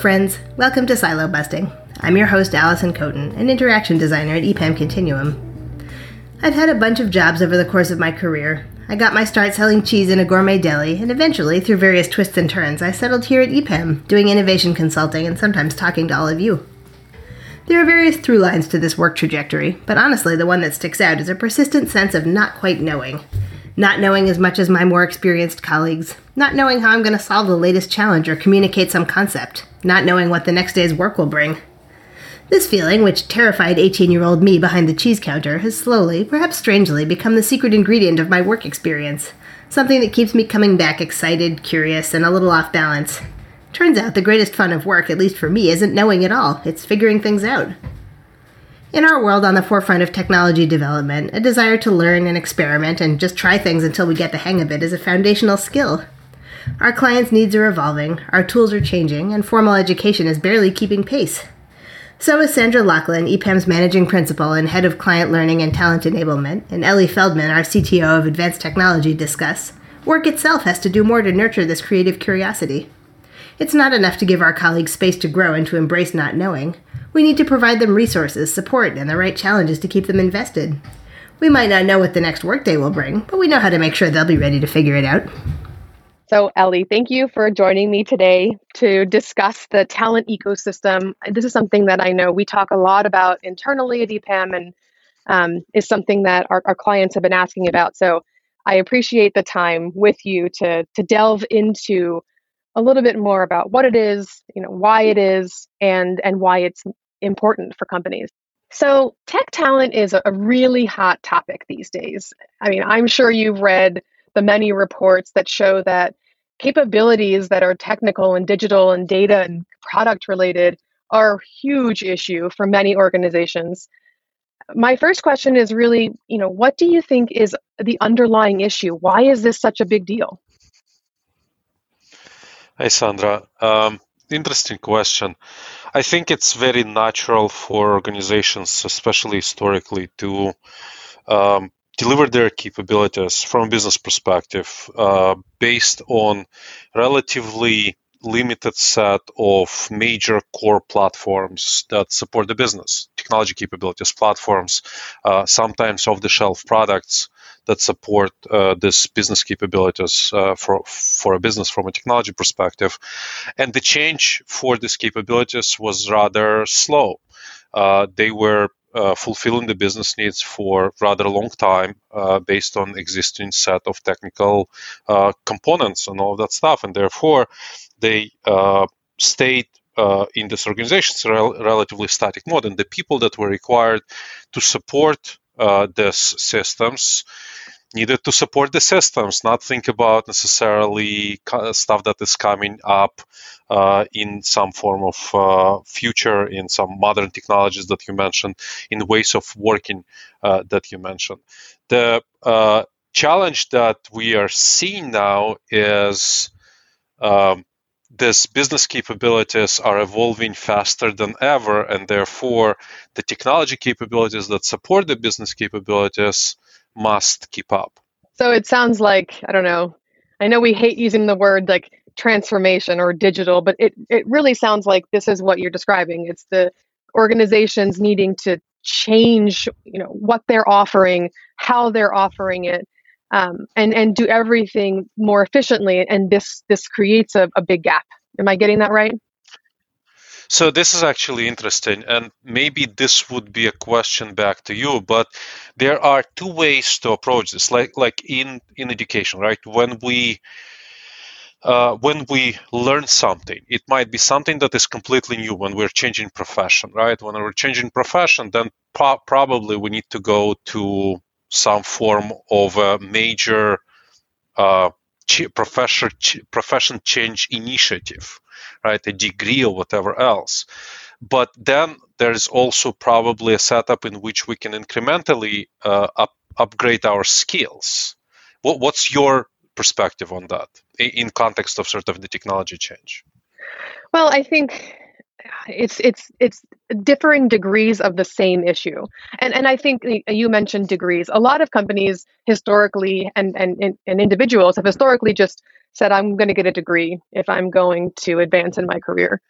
friends. Welcome to Silo Busting. I'm your host, Allison Coten, an interaction designer at EPAM Continuum. I've had a bunch of jobs over the course of my career. I got my start selling cheese in a gourmet deli, and eventually, through various twists and turns, I settled here at EPAM, doing innovation consulting and sometimes talking to all of you. There are various through lines to this work trajectory, but honestly, the one that sticks out is a persistent sense of not quite knowing. Not knowing as much as my more experienced colleagues, not knowing how I'm going to solve the latest challenge or communicate some concept, not knowing what the next day's work will bring. This feeling, which terrified 18 year old me behind the cheese counter, has slowly, perhaps strangely, become the secret ingredient of my work experience. Something that keeps me coming back excited, curious, and a little off balance. Turns out the greatest fun of work, at least for me, isn't knowing at all, it's figuring things out. In our world on the forefront of technology development, a desire to learn and experiment and just try things until we get the hang of it is a foundational skill. Our clients' needs are evolving, our tools are changing, and formal education is barely keeping pace. So is Sandra Loughlin, EPAM's managing principal and head of client learning and talent enablement, and Eli Feldman, our CTO of advanced technology, discuss, work itself has to do more to nurture this creative curiosity. It's not enough to give our colleagues space to grow and to embrace not knowing. We need to provide them resources, support, and the right challenges to keep them invested. We might not know what the next workday will bring, but we know how to make sure they'll be ready to figure it out. So, Eli, thank you for joining me today to discuss the talent ecosystem. This is something that I know we talk a lot about internally at EPAM and um, is something that our, our clients have been asking about. So, I appreciate the time with you to, to delve into a little bit more about what it is, you know, why it is, and, and why it's important for companies. So, tech talent is a really hot topic these days. I mean, I'm sure you've read the many reports that show that capabilities that are technical and digital and data and product related are a huge issue for many organizations. My first question is really, you know, what do you think is the underlying issue? Why is this such a big deal? Hey, Sandra. Um, interesting question. I think it's very natural for organizations, especially historically, to um, deliver their capabilities from a business perspective uh, based on relatively limited set of major core platforms that support the business technology capabilities platforms uh, sometimes off the shelf products that support uh, this business capabilities uh, for for a business from a technology perspective. And the change for these capabilities was rather slow. Uh, they were uh, fulfilling the business needs for rather a long time uh, based on existing set of technical components and all that stuff. And therefore they stayed uh, in this organization's rel- relatively static mode and the people that were required to support uh, these systems needed to support the systems, not think about necessarily stuff that is coming up uh, in some form of uh, future, in some modern technologies that you mentioned, in ways of working uh, that you mentioned. The uh, challenge that we are seeing now is um, these business capabilities are evolving faster than ever, and therefore the technology capabilities that support the business capabilities must keep up. So it sounds like, I don't know, I know we hate using the word like transformation or digital, but it, it really sounds like this is what you're describing. It's the organizations needing to change, you know, what they're offering, how they're offering it, um, and and do everything more efficiently. And this this creates a, a big gap. Am I getting that right? So this is actually interesting, and maybe this would be a question back to you. But there are two ways to approach this, like like in in education, right? When we uh, when we learn something, it might be something that is completely new. When we're changing profession, right? When we're changing profession, then pro- probably we need to go to some form of a major uh, profession profession change initiative right? A degree or whatever else. But then there's also probably a setup in which we can incrementally uh, up, upgrade our skills. What, what's your perspective on that in context of sort of the technology change? Well, I think it's it's it's differing degrees of the same issue. And and i think you mentioned degrees. A lot of companies historically and and, and individuals have historically just said, I'm going to get a degree if I'm going to advance in my career.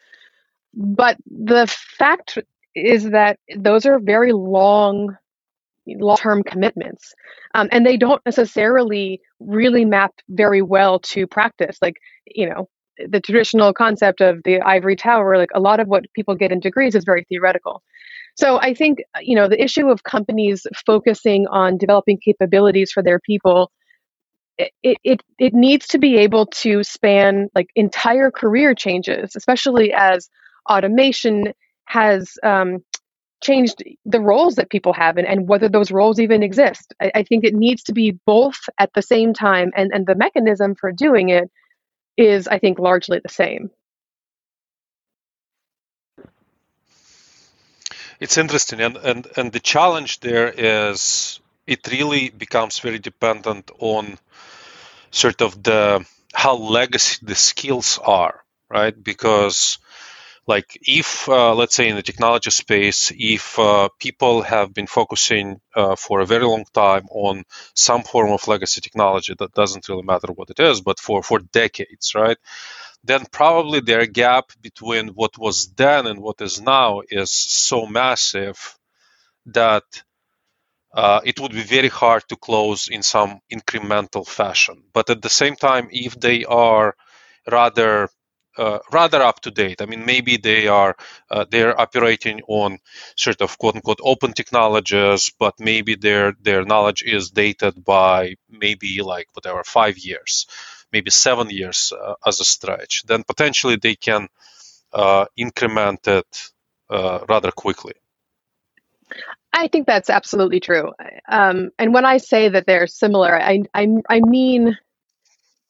but the fact is that those are very long long-term commitments um, and they don't necessarily really map very well to practice. Like you know the traditional concept of the ivory tower like a lot of what people get in degrees is very theoretical so i think you know the issue of companies focusing on developing capabilities for their people it, it, it needs to be able to span like entire career changes especially as automation has um, changed the roles that people have and, and whether those roles even exist. I, I, think it needs to be both at the same time, and, and the mechanism for doing it is, I think, largely the same. It's interesting, and, and, and the challenge there is it really becomes very dependent on sort of the how legacy the skills are, right? Because like if uh, let's say in the technology space if uh, people have been focusing uh, for a very long time on some form of legacy technology that doesn't really matter what it is but for for decades right then probably their gap between what was then and what is now is so massive that uh, it would be very hard to close in some incremental fashion. But at the same time, if they are rather uh, rather up to date. I mean, maybe they are uh, they're operating on sort of quote unquote open technologies, but maybe their their knowledge is dated by maybe like whatever five years, maybe seven years uh, as a stretch. Then potentially they can uh, increment it uh, rather quickly. I think that's absolutely true. Um, and when I say that they're similar, I, I, I mean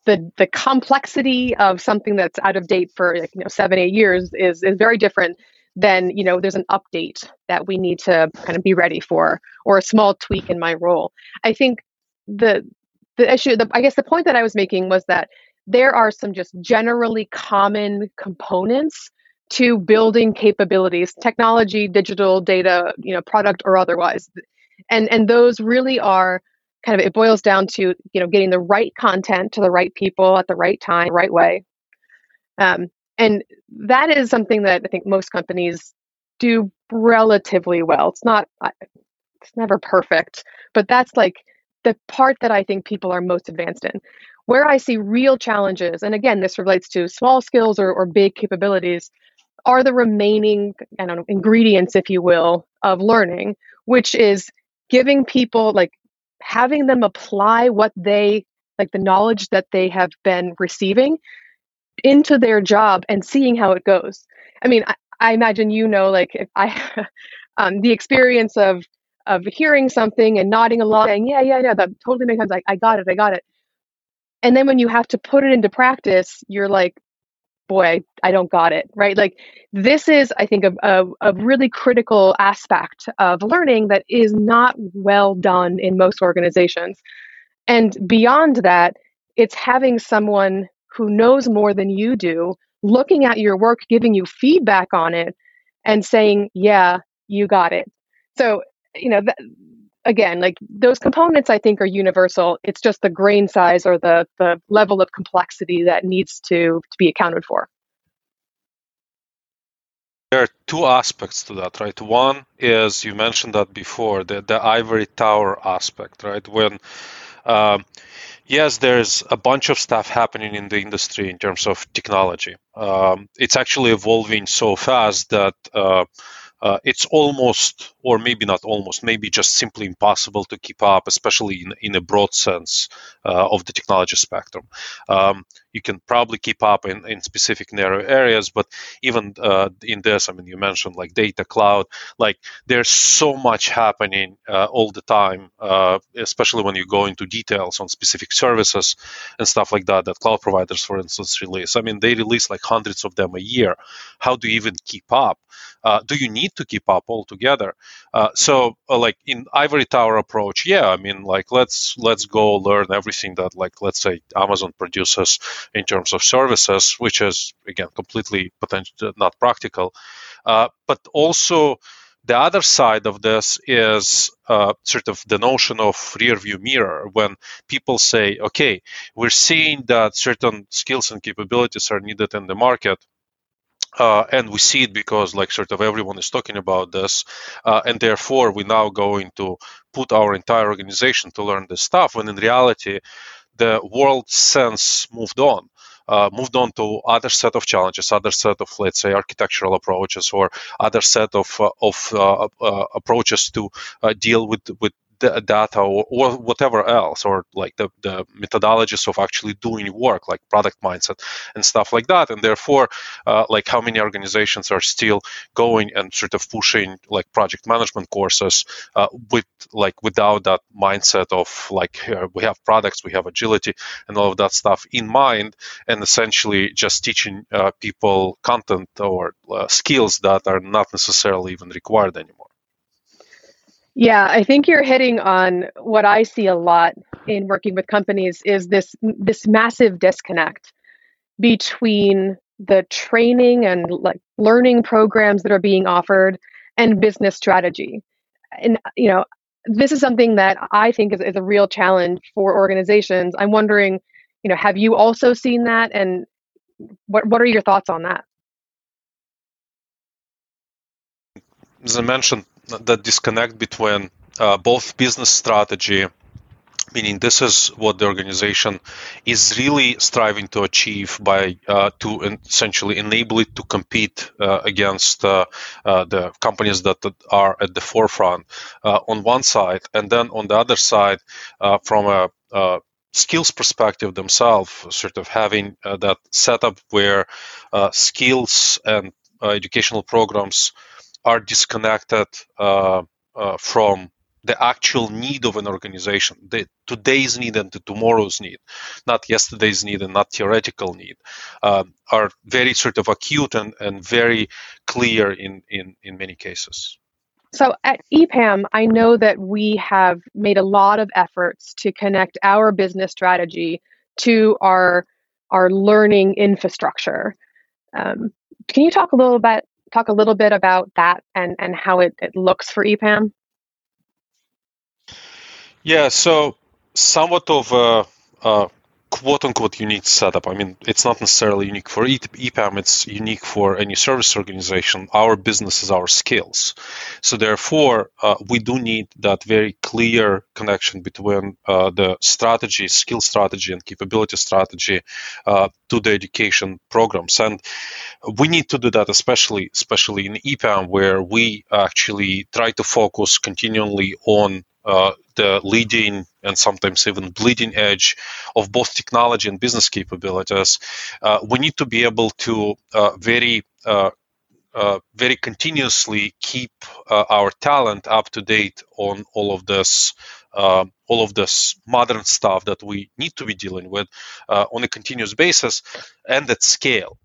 the the complexity of something that's out of date for like, you know seven eight years is is very different than you know there's an update that we need to kind of be ready for or a small tweak in my role. I think the the issue the, i guess the point that i was making was that there are some just generally common components to building capabilities technology digital data you know product or otherwise. And and those really are kind of it boils down to you know getting the right content to the right people at the right time right way. Um, and that is something that i think most companies do relatively well. It's not it's never perfect but that's like the part that i think people are most advanced in. Where i see real challenges and again this relates to small skills or, or big capabilities are the remaining i don't know ingredients if you will of learning which is giving people like having them apply what they like the knowledge that they have been receiving into their job and seeing how it goes. I mean, I, I imagine you know, like if I, um, the experience of of hearing something and nodding along, saying, "Yeah, yeah, yeah, that totally makes sense. I, I got it, I got it." And then when you have to put it into practice, you're like, boy, I, don't got it, right? Like this is, I think, a, a, a, really critical aspect of learning that is not well done in most organizations. And beyond that, it's having someone who knows more than you do looking at your work, giving you feedback on it, and saying, yeah, you got it. So, you know, again, like those components I think are universal. It's just the grain size or the the level of complexity that needs to, to be accounted for. There are two aspects to that, right? One is you mentioned that before, the, the ivory tower aspect, right? When um, yes, there's a bunch of stuff happening in the industry in terms of technology. Um, it's actually evolving so fast that uh, uh, it's almost, or maybe not almost, maybe just simply impossible to keep up, especially in, in a broad sense uh, of the technology spectrum. Um, you can probably keep up in, in specific narrow areas, but even uh, in this, I mean, you mentioned like data cloud, like there's so much happening uh, all the time, uh, especially when you go into details on specific services and stuff like that that cloud providers, for instance, release. I mean, they release like hundreds of them a year. How do you even keep up? Uh, do you need to keep up altogether? Uh, so, uh, like in ivory tower approach, yeah, I mean, like let's let's go learn everything that, like, let's say Amazon produces in terms of services, which is again completely potential not practical. Uh, but also the other side of this is uh, sort of the notion of rear view mirror when people say okay we're seeing that certain skills and capabilities are needed in the market uh, and we see it because like sort of everyone is talking about this uh, and therefore we're now going to put our entire organization to learn this stuff when in reality the world sense moved on uh, moved on to other set of challenges, other set of let's say architectural approaches, or other set of uh, of uh, uh approaches to uh, deal with with data or, or, whatever else, or like the, the methodologies of actually doing work, like product mindset and stuff like that. And therefore, uh, like how many organizations are still going and sort of pushing like project management courses uh, with like without that mindset of like we have products, we have agility, and all of that stuff in mind, and essentially just teaching uh, people content or uh, skills that are not necessarily even required anymore. Yeah, I think you're hitting on what I see a lot in working with companies is this this massive disconnect between the training and like learning programs that are being offered and business strategy. And you know, this is something that I think is, is a real challenge for organizations. I'm wondering, you know, have you also seen that and what what are your thoughts on that? As I mentioned, the disconnect between uh, both business strategy meaning this is what the organization is really striving to achieve by uh, to essentially enable it to compete uh, against uh, uh the companies that are at the forefront uh, on one side. And then on the other side uh, from a skills perspective themselves sort of having that setup where skills and educational programs are disconnected uh, uh, from the actual need of an organization, the today's need and the tomorrow's need, not yesterday's need and not theoretical need, um, are very sort of acute and, and very clear in, in, in many cases. So at EPAM, I know that we have made a lot of efforts to connect our business strategy to our our learning infrastructure. Um, can you talk a little bit talk a little bit about that and, and how it, it looks for EPAM? Yeah, so somewhat of a, a quote unquote unique setup. I mean, it's not necessarily unique for EPAM, it's unique for any service organization. Our business is our skills. So, therefore, uh, we do need that very clear connection between uh, the strategy, skill strategy, and capability strategy uh, to the education programs. And we need to do that, especially, especially in EPAM, where we actually try to focus continually on uh, the leading and sometimes even bleeding edge of both technology and business capabilities, uh, we need to be able to uh, very uh, uh, very continuously keep uh, our talent up to date on all of this uh, all of this modern stuff that we need to be dealing with on a continuous basis and at scale.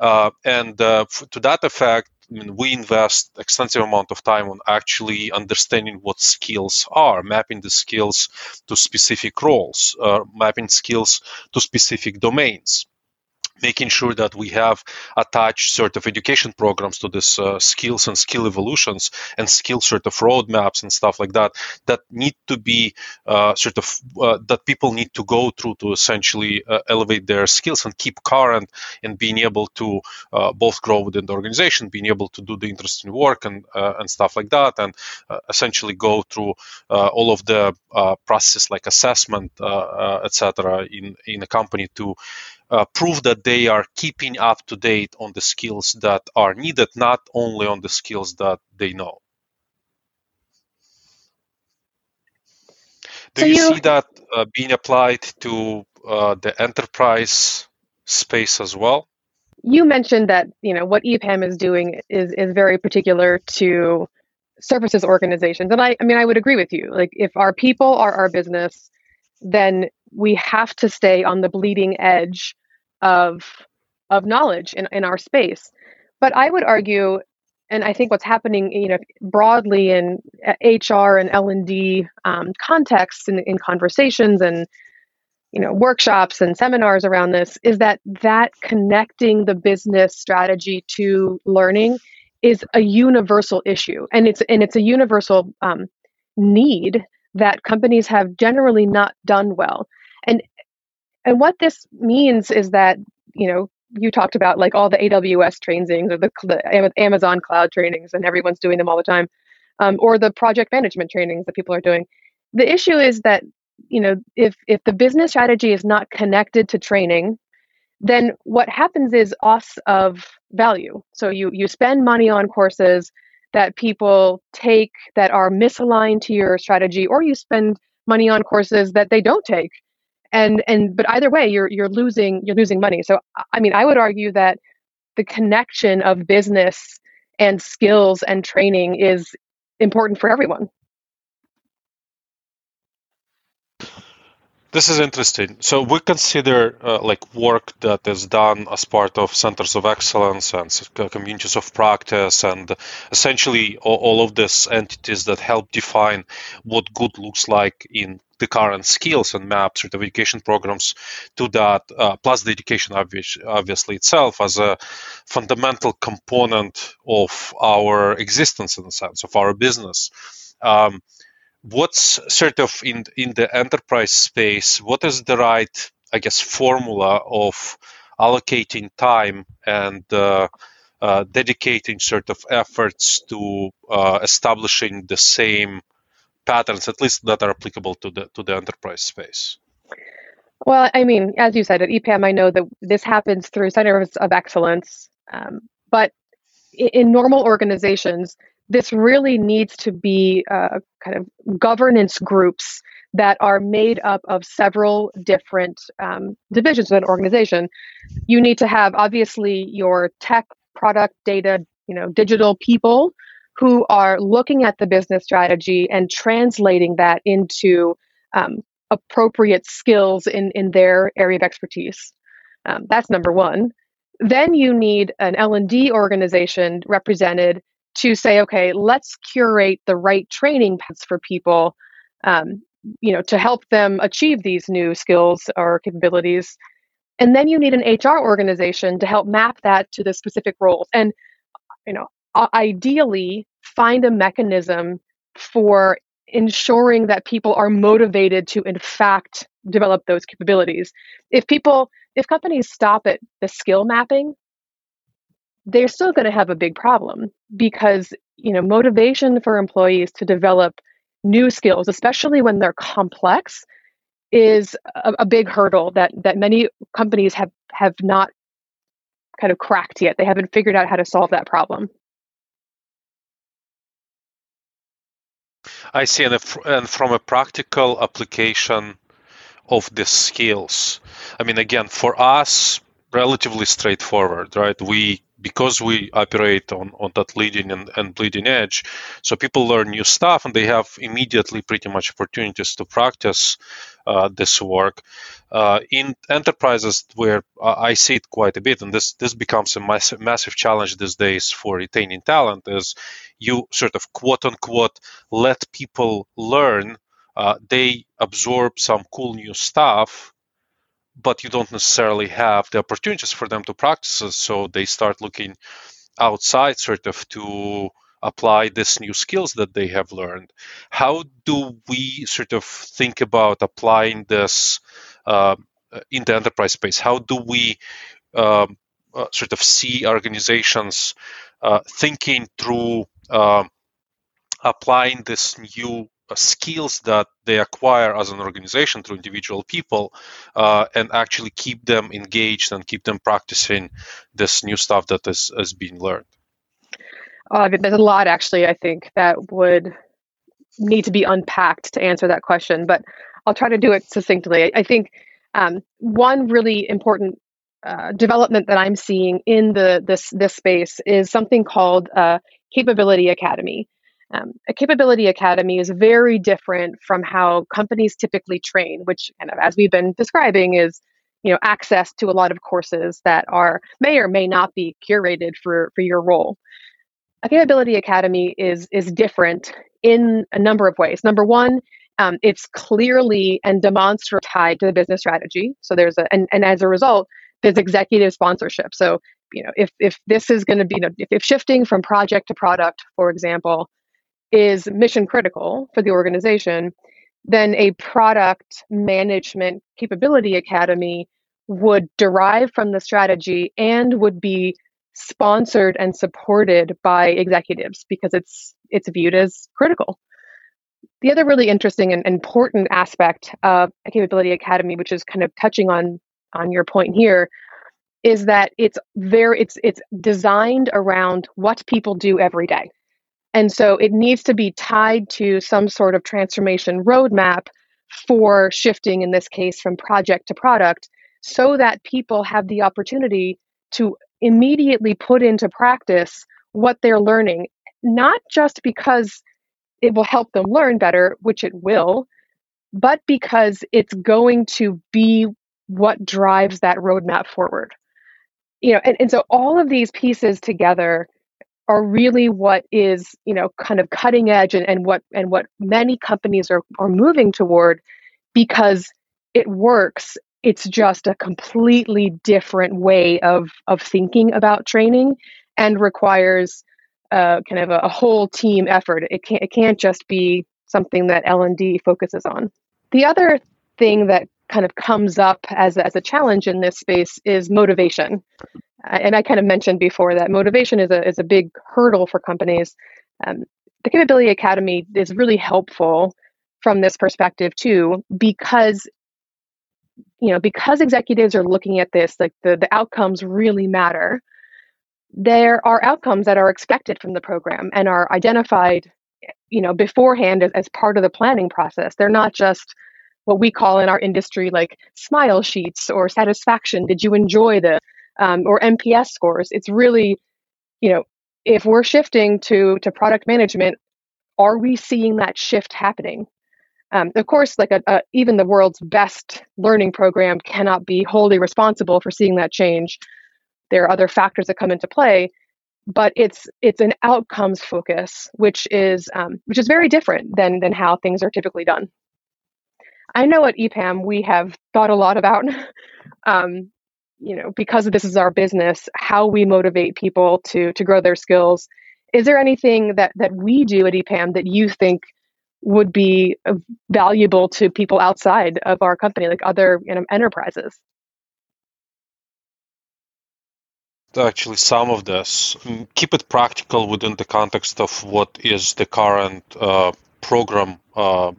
And f- to that effect I mean, we invest extensive amount of time on actually understanding what skills are, mapping the skills to specific roles, uh, mapping skills to specific domains making sure that we have attached sort of education programs to this uh, skills and skill evolutions and skill sort of roadmaps and stuff like that that need to be uh, sort of uh, that people need to go through to essentially uh, elevate their skills and keep current and being able to uh, both grow within the organization being able to do the interesting work and uh, and stuff like that and essentially go through all of the processes like assessment etc in in a company to uh, prove that they are keeping up to date on the skills that are needed, not only on the skills that they know. Do so you, you, see that uh, being applied to uh, the enterprise space as well? You mentioned that you know what EPAM is doing is is very particular to services organizations, and I I mean I would agree with you. Like if our people are our business, then we have to stay on the bleeding edge of of knowledge in, in our space. But I would argue, and I think what's happening, you know, broadly in HR and L and D um, contexts, in, in conversations and you know workshops and seminars around this, is that that connecting the business strategy to learning is a universal issue, and it's and it's a universal um, need that companies have generally not done well. And and what this means is that, you know, you talked about like all the AWS trainings or the, the Amazon cloud trainings, and everyone's doing them all the time, um, or the project management trainings that people are doing. The issue is that you know if if the business strategy is not connected to training, then what happens is loss of value. So you you spend money on courses that people take that are misaligned to your strategy, or you spend money on courses that they don't take and and but either way you're you're losing you're losing money so i mean i would argue that the connection of business and skills and training is important for everyone This is interesting. So we consider uh, like work that is done as part of centers of excellence and communities of practice, and essentially all, all of these entities that help define what good looks like in the current skills and map certification programs to that, uh, plus the education obviously itself as a fundamental component of our existence in the sense of our business. Um, what's sort of in in the enterprise space what is the right i guess formula of allocating time and uh, uh, dedicating sort of efforts to uh, establishing the same patterns at least that are applicable to the to the enterprise space well i mean as you said at epam i know that this happens through centers of excellence um, but in normal organizations this really needs to be uh, kind of governance groups that are made up of several different um, divisions of an organization. You need to have obviously your tech, product, data, you know, digital people who are looking at the business strategy and translating that into um, appropriate skills in in their area of expertise. Um, that's number one. Then you need an L and D organization represented to say, okay, let's curate the right training paths for people, um, you know, to help them achieve these new skills or capabilities. And then you need an HR organization to help map that to the specific roles. And, you know, ideally find a mechanism for ensuring that people are motivated to, in fact, develop those capabilities. If people, if companies stop at the skill mapping, they're still going to have a big problem because you know motivation for employees to develop new skills especially when they're complex is a, a, big hurdle that that many companies have have not kind of cracked yet they haven't figured out how to solve that problem i see and, and from a practical application of the skills. I mean again for us relatively straightforward right? We because we operate on, on that leading and, and bleeding edge, so people learn new stuff and they have immediately pretty much opportunities to practice uh, this work. Uh, in enterprises where I see it quite a bit, and this this becomes a massive massive challenge these days for retaining talent, is you sort of quote unquote let people learn. Uh, they absorb some cool new stuff but you don't necessarily have the opportunities for them to practice. So they start looking outside, sort of, to apply these new skills that they have learned. How do we sort of think about applying this uh, in the enterprise space? How do we um, uh, sort of see organizations uh, thinking through um, applying this new skills that they acquire as an organization through individual people uh, and actually keep them engaged and keep them practicing this new stuff that is, is being learned. Uh, there's a lot actually i think that would need to be unpacked to answer that question but i'll try to do it succinctly. I think um, one really important uh, development that i'm seeing in the this this space is something called uh, capability academy um, a capability academy is very different from how companies typically train, which kind of, as we've been describing, is you know access to a lot of courses that are may or may not be curated for for your role. A capability academy is is different in a number of ways. Number one, um, it's clearly and demonstrably tied to the business strategy. So there's a and, and as a result, there's executive sponsorship. So you know if if this is going to be you know, if, if shifting from project to product, for example, is mission critical for the organization, then a product management capability academy would derive from the strategy and would be sponsored and supported by executives because it's it's viewed as critical. The other really interesting and important aspect of a capability academy, which is kind of touching on on your point here, is that it's very it's it's designed around what people do every day. And so it needs to be tied to some sort of transformation roadmap for shifting, in this case, from project to product, so that people have the opportunity to immediately put into practice what they're learning, not just because it will help them learn better, which it will, but because it's going to be what drives that roadmap forward. You know and, and so all of these pieces together are really what is you know kind of cutting edge and, and what and what many companies are are moving toward because it works. It's just a completely different way of of thinking about training and requires uh, kind of a, a whole team effort. It can't it can't just be something that l&d focuses on. The other thing that kind of comes up as, as a challenge in this space is motivation. And I kind of mentioned before that motivation is a, is a big hurdle for companies. Um, the Capability Academy is really helpful from this perspective too, because you know because executives are looking at this like the, the outcomes really matter there are outcomes that are expected from the program and are identified you know beforehand as, as part of the planning process they're not just what we call in our industry like smile sheets or satisfaction. Did you enjoy the um, or NPS scores? It's really, you know, if we're shifting to to product management, are we seeing that shift happening? Um, of course, like a, a, even the world's best learning program cannot be wholly responsible for seeing that change. There are other factors that come into play, but it's it's an outcomes focus, which is um, which is very different than than how things are typically done. I know at EPAM we have thought a lot about, um, you know, because this is our business, how we motivate people to to grow their skills. Is there anything that that we do at EPAM that you think would be valuable to people outside of our company, like other you know, enterprises? Actually, some of this. Mm, keep it practical within the context of what is the current uh, program uh,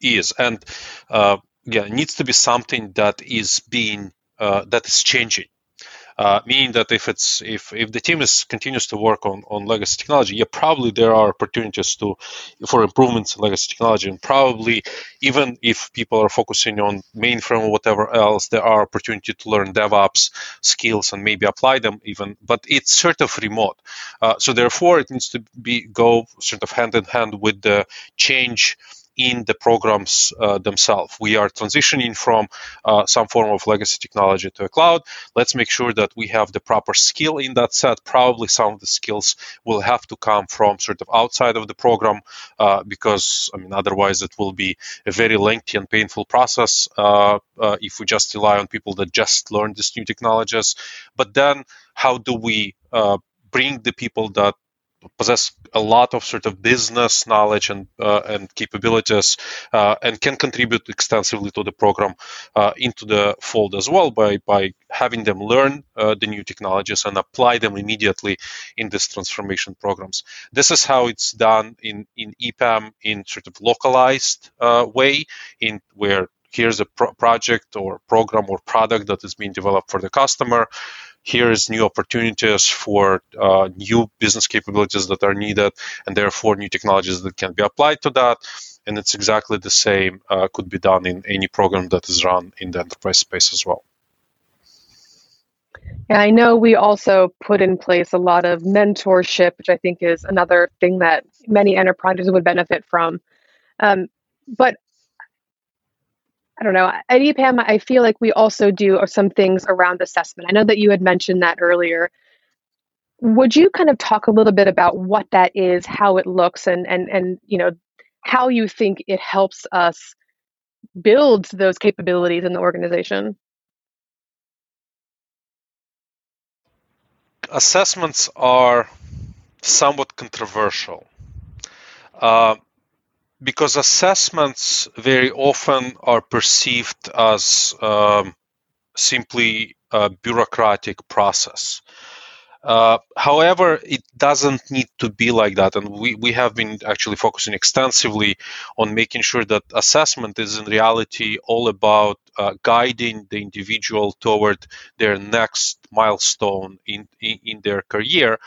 is. And uh, yeah, it needs to be something that is being that is changing. Uh, meaning that if it's if if the team is continues to work on on legacy technology, yeah, probably there are opportunities to for improvements in legacy technology, and probably even if people are focusing on mainframe or whatever else, there are opportunity to learn DevOps skills and maybe apply them even. But it's sort of remote, uh, so therefore it needs to be go sort of hand in hand with the change in the programs uh, themselves. We are transitioning from uh, some form of legacy technology to a cloud. Let's make sure that we have the proper skill in that set. Probably some of the skills will have to come from sort of outside of the program uh, because, I mean, otherwise it will be a very lengthy and painful process uh, uh, if we just rely on people that just learn these new technologies. But then, how do we uh, bring the people that possess a lot of sort of business knowledge and uh, and capabilities uh, and can contribute extensively to the program uh, into the fold as well by by having them learn uh, the new technologies and apply them immediately in these transformation programs. This is how it's done in in EPAM in sort of localized uh, way in where here's a pro- project or program or product that is being developed for the customer. Here is new opportunities for uh, new business capabilities that are needed and therefore new technologies that can be applied to that. And it's exactly the same uh, could be done in any program that is run in the enterprise space as well. Yeah, I know we also put in place a lot of mentorship, which I think is another thing that many enterprises would benefit from. Um, but I don't know. At EPAM, I feel like we also do some things around assessment. I know that you had mentioned that earlier. Would you kind of talk a little bit about what that is, how it looks, and and and you know how you think it helps us build those capabilities in the organization? Assessments are somewhat controversial. Uh, because assessments very often are perceived as um, simply a bureaucratic process. Uh, however, it doesn't need to be like that. And we, we have been actually focusing extensively on making sure that assessment is in reality all about uh, guiding the individual toward their next milestone in, in, in their career.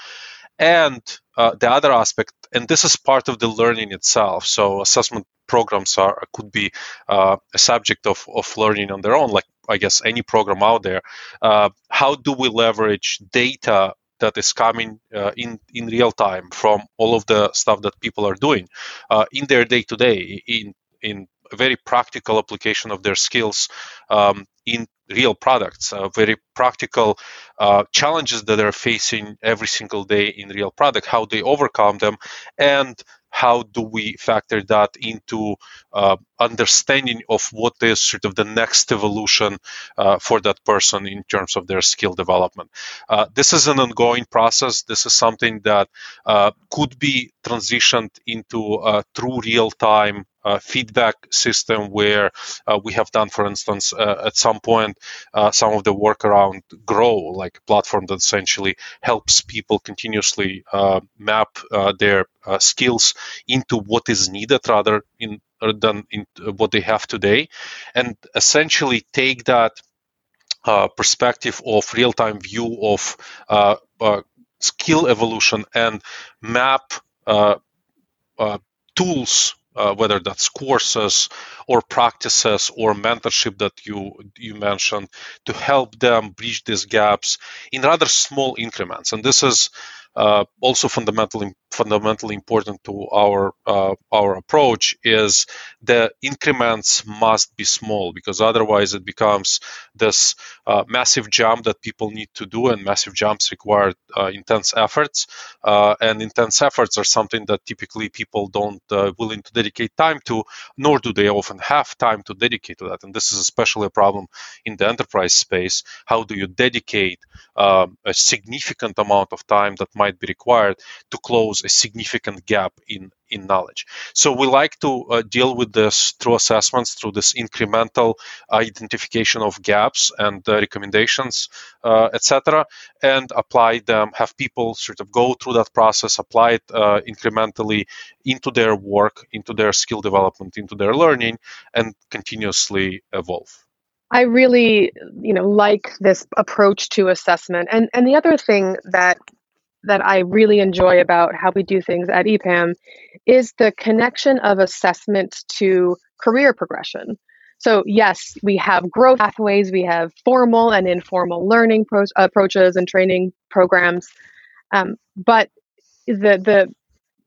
And uh, the other aspect, and this is part of the learning itself. So assessment programs are could be uh, a subject of, of learning on their own, like I guess any program out there. Uh, how do we leverage data that is coming uh, in in real time from all of the stuff that people are doing uh, in their day to day in in very practical application of their skills um, in real products, uh, very practical uh, challenges that they're facing every single day in real product, how they overcome them, and how do we factor that into uh, understanding of what is sort of the next evolution uh, for that person in terms of their skill development. Uh, this is an ongoing process. This is something that uh, could be transitioned into a true real-time uh, feedback system where uh, we have done, for instance, uh, at some point, uh, some of the work around Grow, like a platform that essentially helps people continuously uh, map their skills into what is needed rather in, uh, than in uh, what they have today, and essentially take that uh, perspective of real-time view of skill evolution and map tools uh, whether that's courses or practices or mentorship that you you mentioned to help them bridge these gaps in rather small increments. And this is uh, also fundamentally fundamentally important to our uh, our approach is the increments must be small because otherwise it becomes this uh, massive jump that people need to do and massive jumps require uh, intense efforts. Uh, and intense efforts are something that typically people don't uh, willing to dedicate time to nor do they often have time to dedicate to that. And this is especially a problem in the enterprise space. How do you dedicate um, a significant amount of time that might be required to close a significant gap in in knowledge. So we like to uh, deal with this through assessments, through this incremental identification of gaps and uh, recommendations, uh, etc., and apply them. Have people sort of go through that process, apply it uh, incrementally into their work, into their skill development, into their learning, and continuously evolve. I really, you know, like this approach to assessment. And and the other thing that that I really enjoy about how we do things at EPAM is the connection of assessment to career progression. So, yes, we have growth pathways, we have formal and informal learning pro- approaches and training programs, um, but the, the,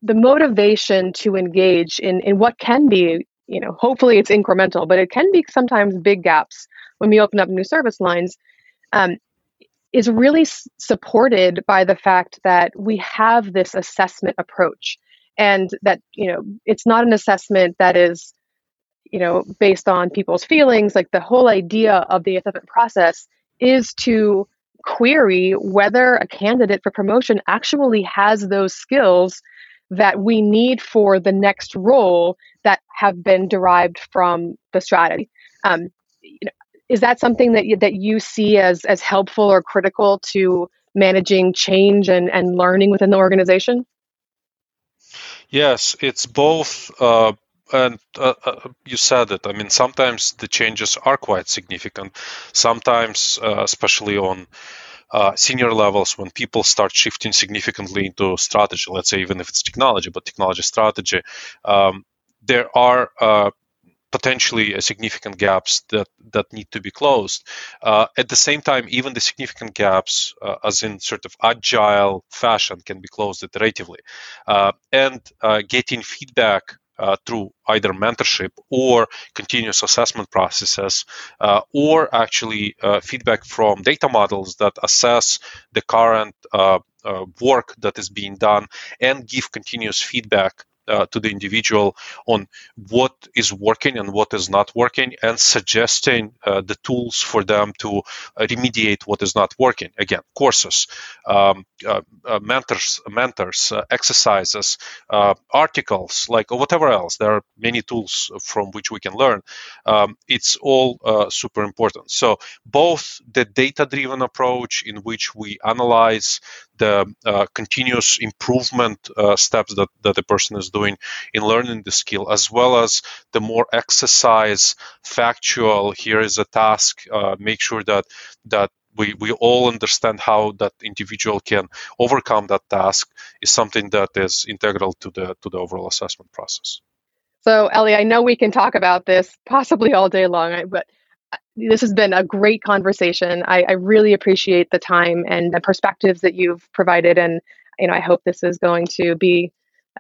the motivation to engage in, in what can be, you know, hopefully it's incremental, but it can be sometimes big gaps when we open up new service lines. Um, is really s- supported by the fact that we have this assessment approach and that you know it's not an assessment that is you know based on people's feelings. Like the whole idea of the assessment process is to query whether a candidate for promotion actually has those skills that we need for the next role that have been derived from the strategy. Um, you know, is that something that you, that you see as as helpful or critical to managing change and, and learning within the organization? Yes, it's both. Uh, and uh, uh, you said it. I mean, sometimes the changes are quite significant. Sometimes, uh, especially on uh, senior levels, when people start shifting significantly into strategy, let's say even if it's technology, but technology strategy, um, there are uh, potentially significant gaps that that need to be closed. Uh, at the same time, even the significant gaps, uh, as in sort of agile fashion, can be closed iteratively, uh, and uh, getting feedback. Uh, through either mentorship or continuous assessment processes, uh, or actually feedback from data models that assess the current work that is being done and give continuous feedback uh, to the individual on what is working and what is not working, and suggesting uh, the tools for them to remediate what is not working. Again, courses, um, uh, uh, mentors, mentors, exercises, articles, like or whatever else. There are many tools from which we can learn. Um, it's all super important. So both the data-driven approach in which we analyze the uh, continuous improvement uh, steps that, that the person is doing in learning the skill, as well as the more exercise, factual, here is a task, uh, make sure that that we, we all understand how that individual can overcome that task is something that is integral to the to the overall assessment process. So Eli, I know we can talk about this possibly all day long, but this has been a great conversation. I, I, really appreciate the time and the perspectives that you've provided, and you know, I hope this is going to be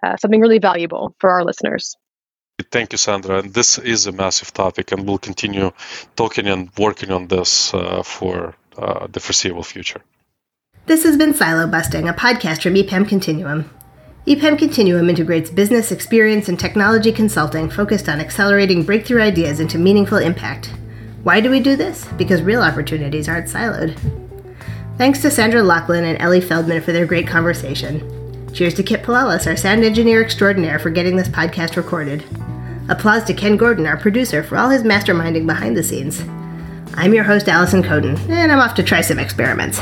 uh, something really valuable for our listeners. Thank you, Sandra. And this is a massive topic, and we'll continue talking and working on this uh, for uh, the foreseeable future. This has been Silo Busting, a podcast from EPAM Continuum. EPAM Continuum integrates business experience and technology consulting focused on accelerating breakthrough ideas into meaningful impact. Why do we do this? Because real opportunities aren't siloed. Thanks to Sandra Loughlin and Eli Feldman for their great conversation. Cheers to Kit Palalis, our sound engineer extraordinaire, for getting this podcast recorded. Applause to Ken Gordon, our producer, for all his masterminding behind the scenes. I'm your host, Allison Coden, and I'm off to try some experiments.